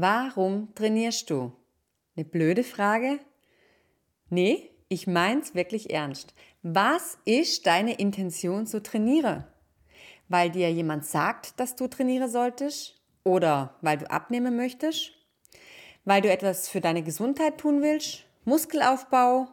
Warum trainierst du? Eine blöde Frage? Nee, ich mein's wirklich ernst. Was ist deine Intention zu trainieren? Weil dir jemand sagt, dass du trainieren solltest? Oder weil du abnehmen möchtest? Weil du etwas für deine Gesundheit tun willst? Muskelaufbau?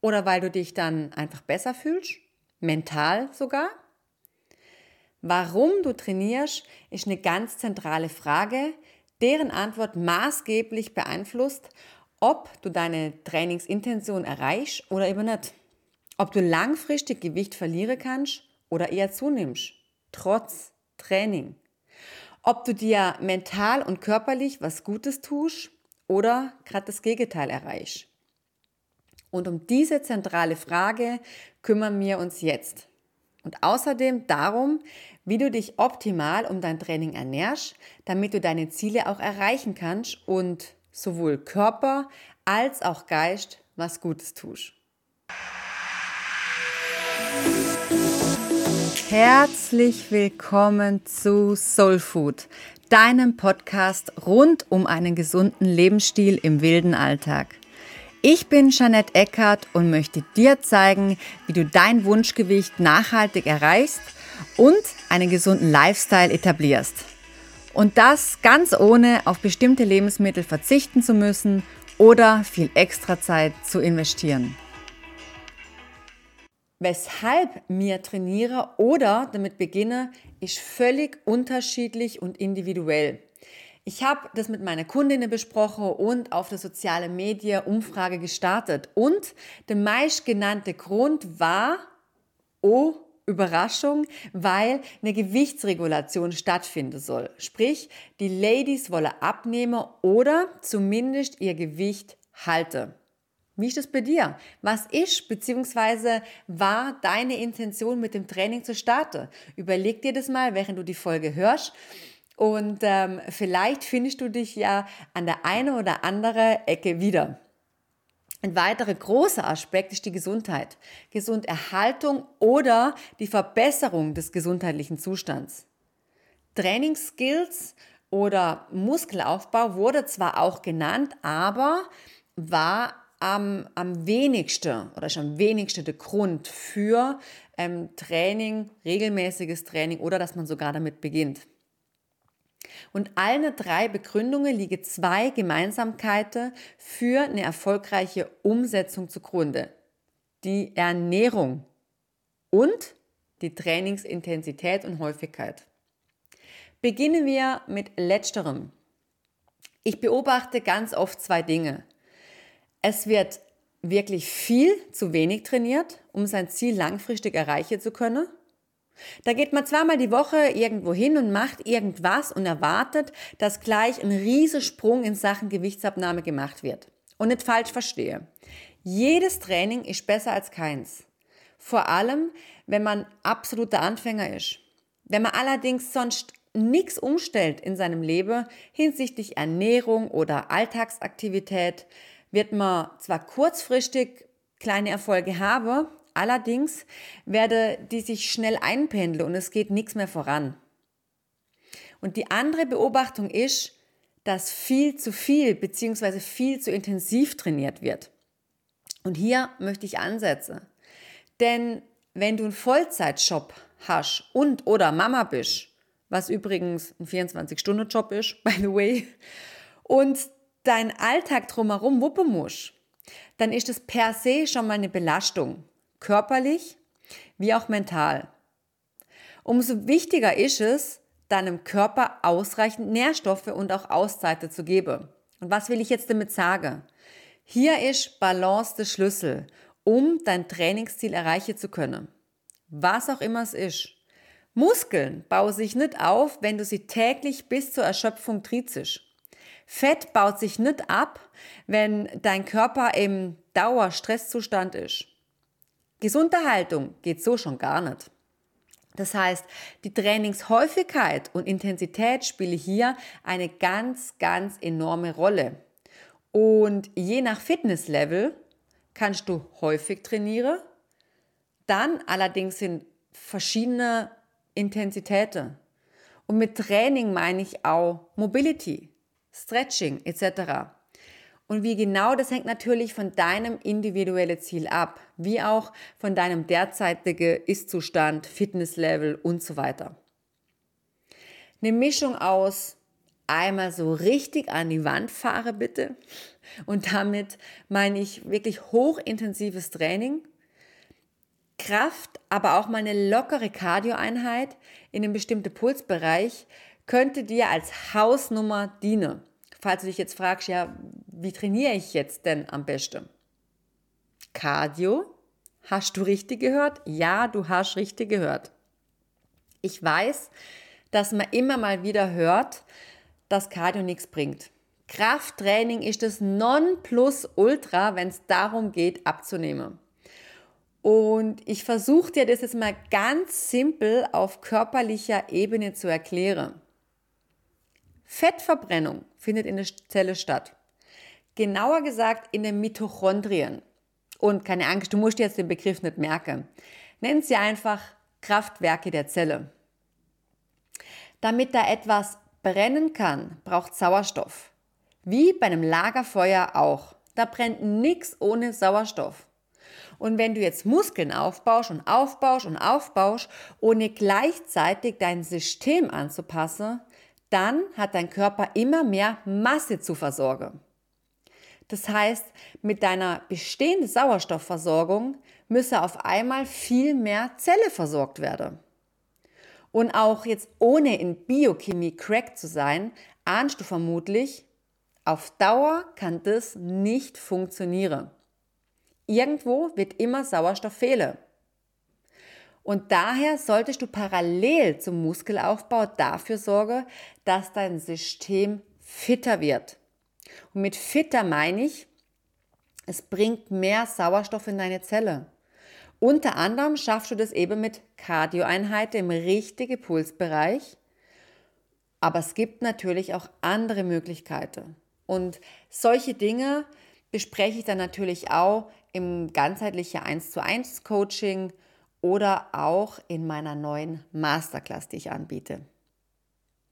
Oder weil du dich dann einfach besser fühlst? Mental sogar? Warum du trainierst, ist eine ganz zentrale Frage, deren Antwort maßgeblich beeinflusst, ob du deine Trainingsintention erreichst oder eben nicht. Ob du langfristig Gewicht verlieren kannst oder eher zunimmst, trotz Training. Ob du dir mental und körperlich was Gutes tust oder gerade das Gegenteil erreichst. Und um diese zentrale Frage kümmern wir uns jetzt. Und außerdem darum, wie du dich optimal um dein Training ernährst, damit du deine Ziele auch erreichen kannst und sowohl Körper als auch Geist was Gutes tust. Herzlich willkommen zu Soul Food, deinem Podcast rund um einen gesunden Lebensstil im wilden Alltag. Ich bin Jeanette Eckert und möchte dir zeigen, wie du dein Wunschgewicht nachhaltig erreichst und einen gesunden Lifestyle etablierst. Und das ganz ohne auf bestimmte Lebensmittel verzichten zu müssen oder viel extra Zeit zu investieren. Weshalb mir trainiere oder damit beginne, ist völlig unterschiedlich und individuell. Ich habe das mit meiner Kundinnen besprochen und auf der sozialen Medien Umfrage gestartet. Und der meistgenannte Grund war, oh, Überraschung, weil eine Gewichtsregulation stattfinden soll. Sprich, die Ladies wollen abnehmen oder zumindest ihr Gewicht halten. Wie ist das bei dir? Was ist bzw. war deine Intention mit dem Training zu starten? Überleg dir das mal, während du die Folge hörst. Und ähm, vielleicht findest du dich ja an der einen oder anderen Ecke wieder. Ein weiterer großer Aspekt ist die Gesundheit, Gesunderhaltung oder die Verbesserung des gesundheitlichen Zustands. Trainingsskills oder Muskelaufbau wurde zwar auch genannt, aber war am, am wenigsten oder ist am wenigsten der Grund für ähm, Training, regelmäßiges Training oder dass man sogar damit beginnt. Und allen drei Begründungen liegen zwei Gemeinsamkeiten für eine erfolgreiche Umsetzung zugrunde. Die Ernährung und die Trainingsintensität und Häufigkeit. Beginnen wir mit letzterem. Ich beobachte ganz oft zwei Dinge. Es wird wirklich viel zu wenig trainiert, um sein Ziel langfristig erreichen zu können. Da geht man zweimal die Woche irgendwo hin und macht irgendwas und erwartet, dass gleich ein Riesensprung in Sachen Gewichtsabnahme gemacht wird. Und nicht falsch verstehe. Jedes Training ist besser als keins. Vor allem, wenn man absoluter Anfänger ist. Wenn man allerdings sonst nichts umstellt in seinem Leben hinsichtlich Ernährung oder Alltagsaktivität, wird man zwar kurzfristig kleine Erfolge haben, Allerdings werde die sich schnell einpendeln und es geht nichts mehr voran. Und die andere Beobachtung ist, dass viel zu viel bzw. viel zu intensiv trainiert wird. Und hier möchte ich ansetzen. Denn wenn du einen Vollzeitjob hast und oder Mama bist, was übrigens ein 24-Stunden-Job ist, by the way, und dein Alltag drumherum wuppen musst, dann ist es per se schon mal eine Belastung körperlich wie auch mental. Umso wichtiger ist es, deinem Körper ausreichend Nährstoffe und auch Auszeiten zu geben. Und was will ich jetzt damit sagen? Hier ist Balance der Schlüssel, um dein Trainingsziel erreichen zu können. Was auch immer es ist. Muskeln bauen sich nicht auf, wenn du sie täglich bis zur Erschöpfung trizisch. Fett baut sich nicht ab, wenn dein Körper im Dauerstresszustand ist. Gesunderhaltung geht so schon gar nicht. Das heißt, die Trainingshäufigkeit und Intensität spielen hier eine ganz, ganz enorme Rolle. Und je nach Fitnesslevel kannst du häufig trainieren, dann allerdings in verschiedene Intensitäten. Und mit Training meine ich auch Mobility. Stretching etc. Und wie genau, das hängt natürlich von deinem individuellen Ziel ab, wie auch von deinem derzeitigen Ist-Zustand, Fitnesslevel und so weiter. Eine Mischung aus einmal so richtig an die Wand fahre bitte und damit meine ich wirklich hochintensives Training, Kraft, aber auch mal eine lockere Cardioeinheit in einem bestimmten Pulsbereich könnte dir als Hausnummer dienen. Falls du dich jetzt fragst, ja, wie trainiere ich jetzt denn am besten? Cardio? Hast du richtig gehört? Ja, du hast richtig gehört. Ich weiß, dass man immer mal wieder hört, dass Cardio nichts bringt. Krafttraining ist das Nonplusultra, wenn es darum geht, abzunehmen. Und ich versuche dir das jetzt mal ganz simpel auf körperlicher Ebene zu erklären. Fettverbrennung findet in der Zelle statt. Genauer gesagt in den Mitochondrien. Und keine Angst, du musst jetzt den Begriff nicht merken. Nennen sie einfach Kraftwerke der Zelle. Damit da etwas brennen kann, braucht Sauerstoff. Wie bei einem Lagerfeuer auch. Da brennt nichts ohne Sauerstoff. Und wenn du jetzt Muskeln aufbaust und aufbaust und aufbaust, ohne gleichzeitig dein System anzupassen, dann hat dein Körper immer mehr Masse zu versorgen. Das heißt, mit deiner bestehenden Sauerstoffversorgung müsse auf einmal viel mehr Zelle versorgt werden. Und auch jetzt ohne in Biochemie crack zu sein, ahnst du vermutlich, auf Dauer kann das nicht funktionieren. Irgendwo wird immer Sauerstoff fehlen. Und daher solltest du parallel zum Muskelaufbau dafür sorgen, dass dein System fitter wird. Und mit fitter meine ich, es bringt mehr Sauerstoff in deine Zelle. Unter anderem schaffst du das eben mit Cardioeinheiten im richtigen Pulsbereich. Aber es gibt natürlich auch andere Möglichkeiten. Und solche Dinge bespreche ich dann natürlich auch im ganzheitlichen 1 zu 1 Coaching oder auch in meiner neuen Masterclass, die ich anbiete.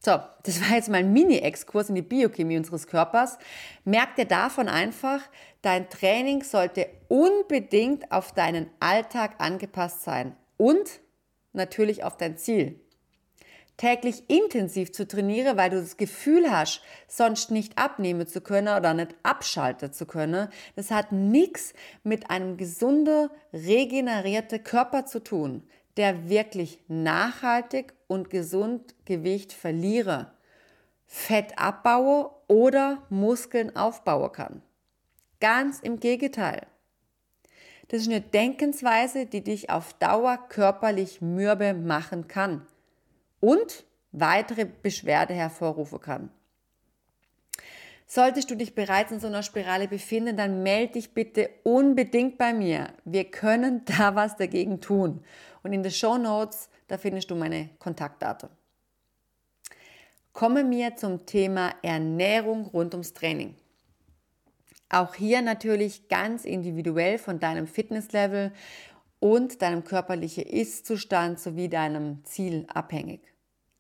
So, das war jetzt mal ein Mini-Exkurs in die Biochemie unseres Körpers. Merk dir davon einfach, dein Training sollte unbedingt auf deinen Alltag angepasst sein und natürlich auf dein Ziel täglich intensiv zu trainieren, weil du das Gefühl hast, sonst nicht abnehmen zu können oder nicht abschalten zu können, das hat nichts mit einem gesunden, regenerierten Körper zu tun, der wirklich nachhaltig und gesund Gewicht verliere, Fett abbaue oder Muskeln aufbauen kann. Ganz im Gegenteil. Das ist eine Denkensweise, die dich auf Dauer körperlich mürbe machen kann und weitere Beschwerde hervorrufen kann. Solltest du dich bereits in so einer Spirale befinden, dann melde dich bitte unbedingt bei mir. Wir können da was dagegen tun. Und in den Show Notes, da findest du meine Kontaktdaten. Kommen wir zum Thema Ernährung rund ums Training. Auch hier natürlich ganz individuell von deinem Fitnesslevel und deinem körperlichen Ist-Zustand sowie deinem Ziel abhängig.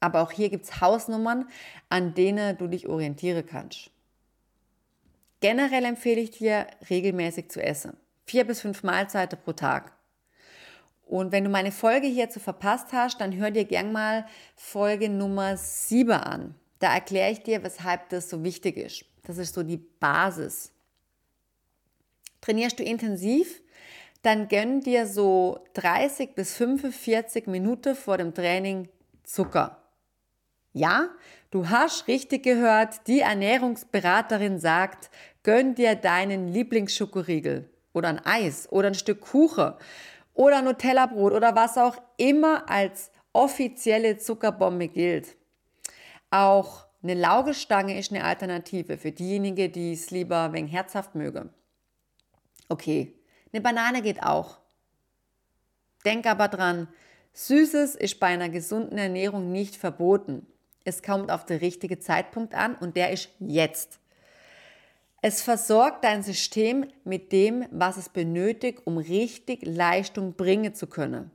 Aber auch hier gibt es Hausnummern, an denen du dich orientieren kannst. Generell empfehle ich dir, regelmäßig zu essen. Vier bis fünf Mahlzeiten pro Tag. Und wenn du meine Folge hierzu verpasst hast, dann hör dir gern mal Folge Nummer 7 an. Da erkläre ich dir, weshalb das so wichtig ist. Das ist so die Basis. Trainierst du intensiv, dann gönn dir so 30 bis 45 Minuten vor dem Training Zucker. Ja, du hast richtig gehört, die Ernährungsberaterin sagt, gönn dir deinen Lieblingsschokoriegel oder ein Eis oder ein Stück Kuchen oder Nutella-Brot oder was auch immer als offizielle Zuckerbombe gilt. Auch eine Laugestange ist eine Alternative für diejenigen, die es lieber wegen herzhaft mögen. Okay, eine Banane geht auch. Denk aber dran, Süßes ist bei einer gesunden Ernährung nicht verboten. Es kommt auf den richtigen Zeitpunkt an und der ist jetzt. Es versorgt dein System mit dem, was es benötigt, um richtig Leistung bringen zu können.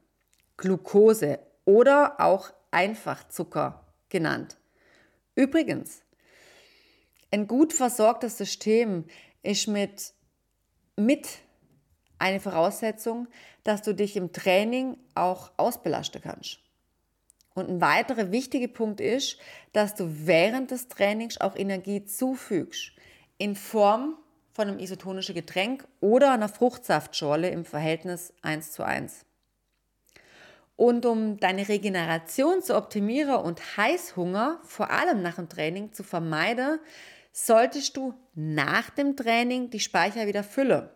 Glucose oder auch Einfachzucker genannt. Übrigens, Ein gut versorgtes System ist mit, mit eine Voraussetzung, dass du dich im Training auch ausbelasten kannst. Und ein weiterer wichtiger Punkt ist, dass du während des Trainings auch Energie zufügst. In Form von einem isotonischen Getränk oder einer Fruchtsaftschorle im Verhältnis 1 zu 1. Und um deine Regeneration zu optimieren und Heißhunger, vor allem nach dem Training, zu vermeiden, solltest du nach dem Training die Speicher wieder füllen.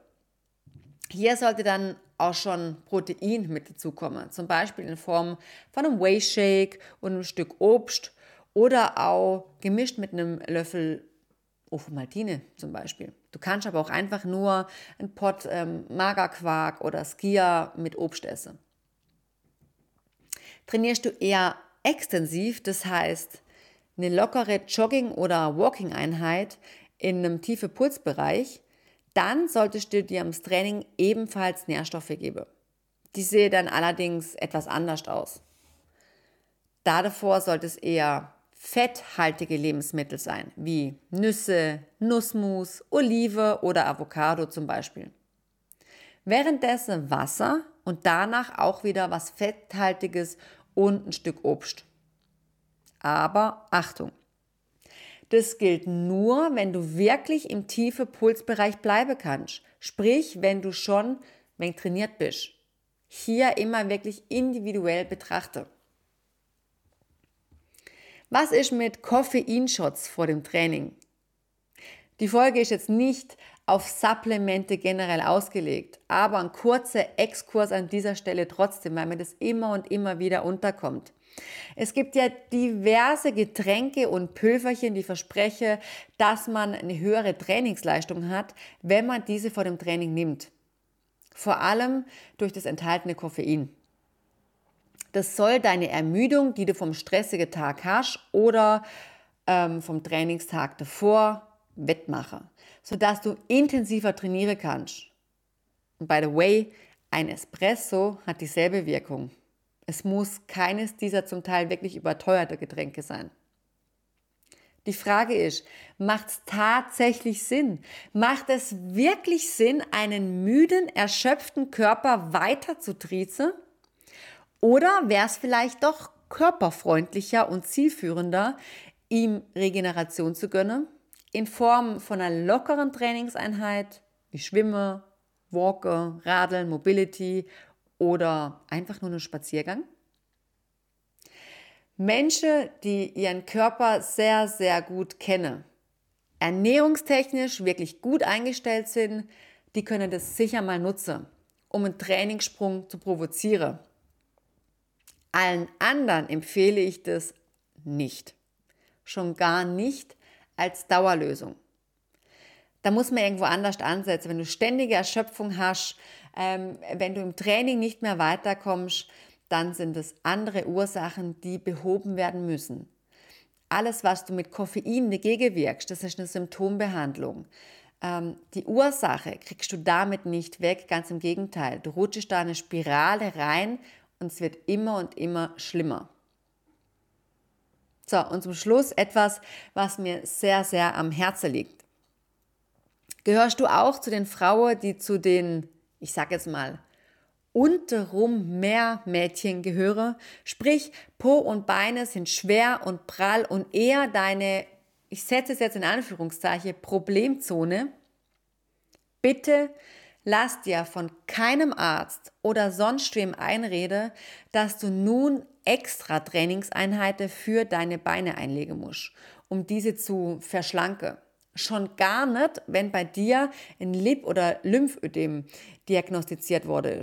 Hier sollte dann auch schon Protein mit dazukommen, zum Beispiel in Form von einem Whey Shake und einem Stück Obst oder auch gemischt mit einem Löffel Ovomaltine zum Beispiel. Du kannst aber auch einfach nur einen Pot ähm, Magerquark oder Skia mit Obst essen. Trainierst du eher extensiv, das heißt eine lockere Jogging- oder Walking-Einheit in einem tiefen Pulsbereich, dann solltest du dir am Training ebenfalls Nährstoffe geben. Die sehen dann allerdings etwas anders aus. Davor sollte es eher fetthaltige Lebensmittel sein, wie Nüsse, Nussmus, Olive oder Avocado zum Beispiel. Währenddessen Wasser und danach auch wieder was Fetthaltiges und ein Stück Obst. Aber Achtung! Das gilt nur, wenn du wirklich im tiefen Pulsbereich bleiben kannst. Sprich, wenn du schon wenn trainiert bist. Hier immer wirklich individuell betrachte. Was ist mit Koffeinshots vor dem Training? Die Folge ist jetzt nicht auf Supplemente generell ausgelegt, aber ein kurzer Exkurs an dieser Stelle trotzdem, weil mir das immer und immer wieder unterkommt. Es gibt ja diverse Getränke und Pülverchen, die versprechen, dass man eine höhere Trainingsleistung hat, wenn man diese vor dem Training nimmt. Vor allem durch das enthaltene Koffein. Das soll deine Ermüdung, die du vom stressigen Tag hast oder ähm, vom Trainingstag davor, wettmachen, sodass du intensiver trainieren kannst. Und by the way, ein Espresso hat dieselbe Wirkung. Es muss keines dieser zum Teil wirklich überteuerte Getränke sein. Die Frage ist, macht es tatsächlich Sinn? Macht es wirklich Sinn, einen müden, erschöpften Körper weiter zu triezen? Oder wäre es vielleicht doch körperfreundlicher und zielführender, ihm Regeneration zu gönnen? In Form von einer lockeren Trainingseinheit wie Schwimme, Walker, Radeln, Mobility oder einfach nur einen Spaziergang? Menschen, die ihren Körper sehr, sehr gut kennen, ernährungstechnisch wirklich gut eingestellt sind, die können das sicher mal nutzen, um einen Trainingssprung zu provozieren. Allen anderen empfehle ich das nicht. Schon gar nicht als Dauerlösung. Da muss man irgendwo anders ansetzen. Wenn du ständige Erschöpfung hast, ähm, wenn du im Training nicht mehr weiterkommst, dann sind es andere Ursachen, die behoben werden müssen. Alles, was du mit Koffein dagegen wirkst, das ist eine Symptombehandlung. Ähm, die Ursache kriegst du damit nicht weg, ganz im Gegenteil. Du rutschst da eine Spirale rein und es wird immer und immer schlimmer. So, und zum Schluss etwas, was mir sehr, sehr am Herzen liegt. Gehörst du auch zu den Frauen, die zu den ich sage jetzt mal, unterrum mehr Mädchen gehöre, sprich Po und Beine sind schwer und prall und eher deine, ich setze es jetzt in Anführungszeichen, Problemzone, bitte lass dir von keinem Arzt oder sonst wem einrede, dass du nun extra Trainingseinheiten für deine Beine einlegen musst, um diese zu verschlanken. Schon gar nicht, wenn bei dir ein Lip- oder Lymphödem diagnostiziert wurde.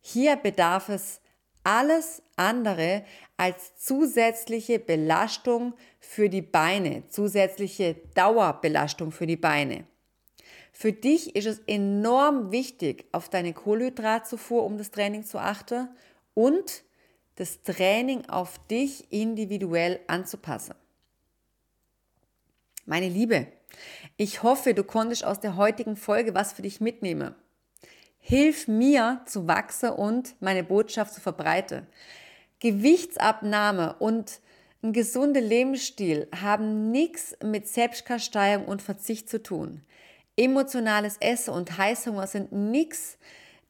Hier bedarf es alles andere als zusätzliche Belastung für die Beine, zusätzliche Dauerbelastung für die Beine. Für dich ist es enorm wichtig, auf deine Kohlenhydratzufuhr um das Training zu achten und das Training auf dich individuell anzupassen. Meine Liebe, ich hoffe, du konntest aus der heutigen Folge was für dich mitnehmen. Hilf mir zu wachsen und meine Botschaft zu verbreiten. Gewichtsabnahme und Ein gesunder Lebensstil haben nichts mit Selbstkasteiung und Verzicht zu tun. Emotionales Essen und Heißhunger sind nichts,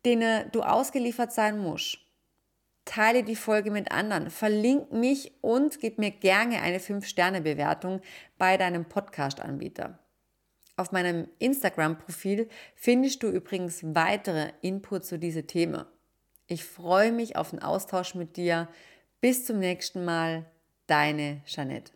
denen du ausgeliefert sein musst. Teile die Folge mit anderen, verlink mich und gib mir gerne eine 5-Sterne-Bewertung bei deinem Podcast-Anbieter. Auf meinem Instagram-Profil findest du übrigens weitere Inputs zu diesem Thema. Ich freue mich auf den Austausch mit dir. Bis zum nächsten Mal, deine Jeanette.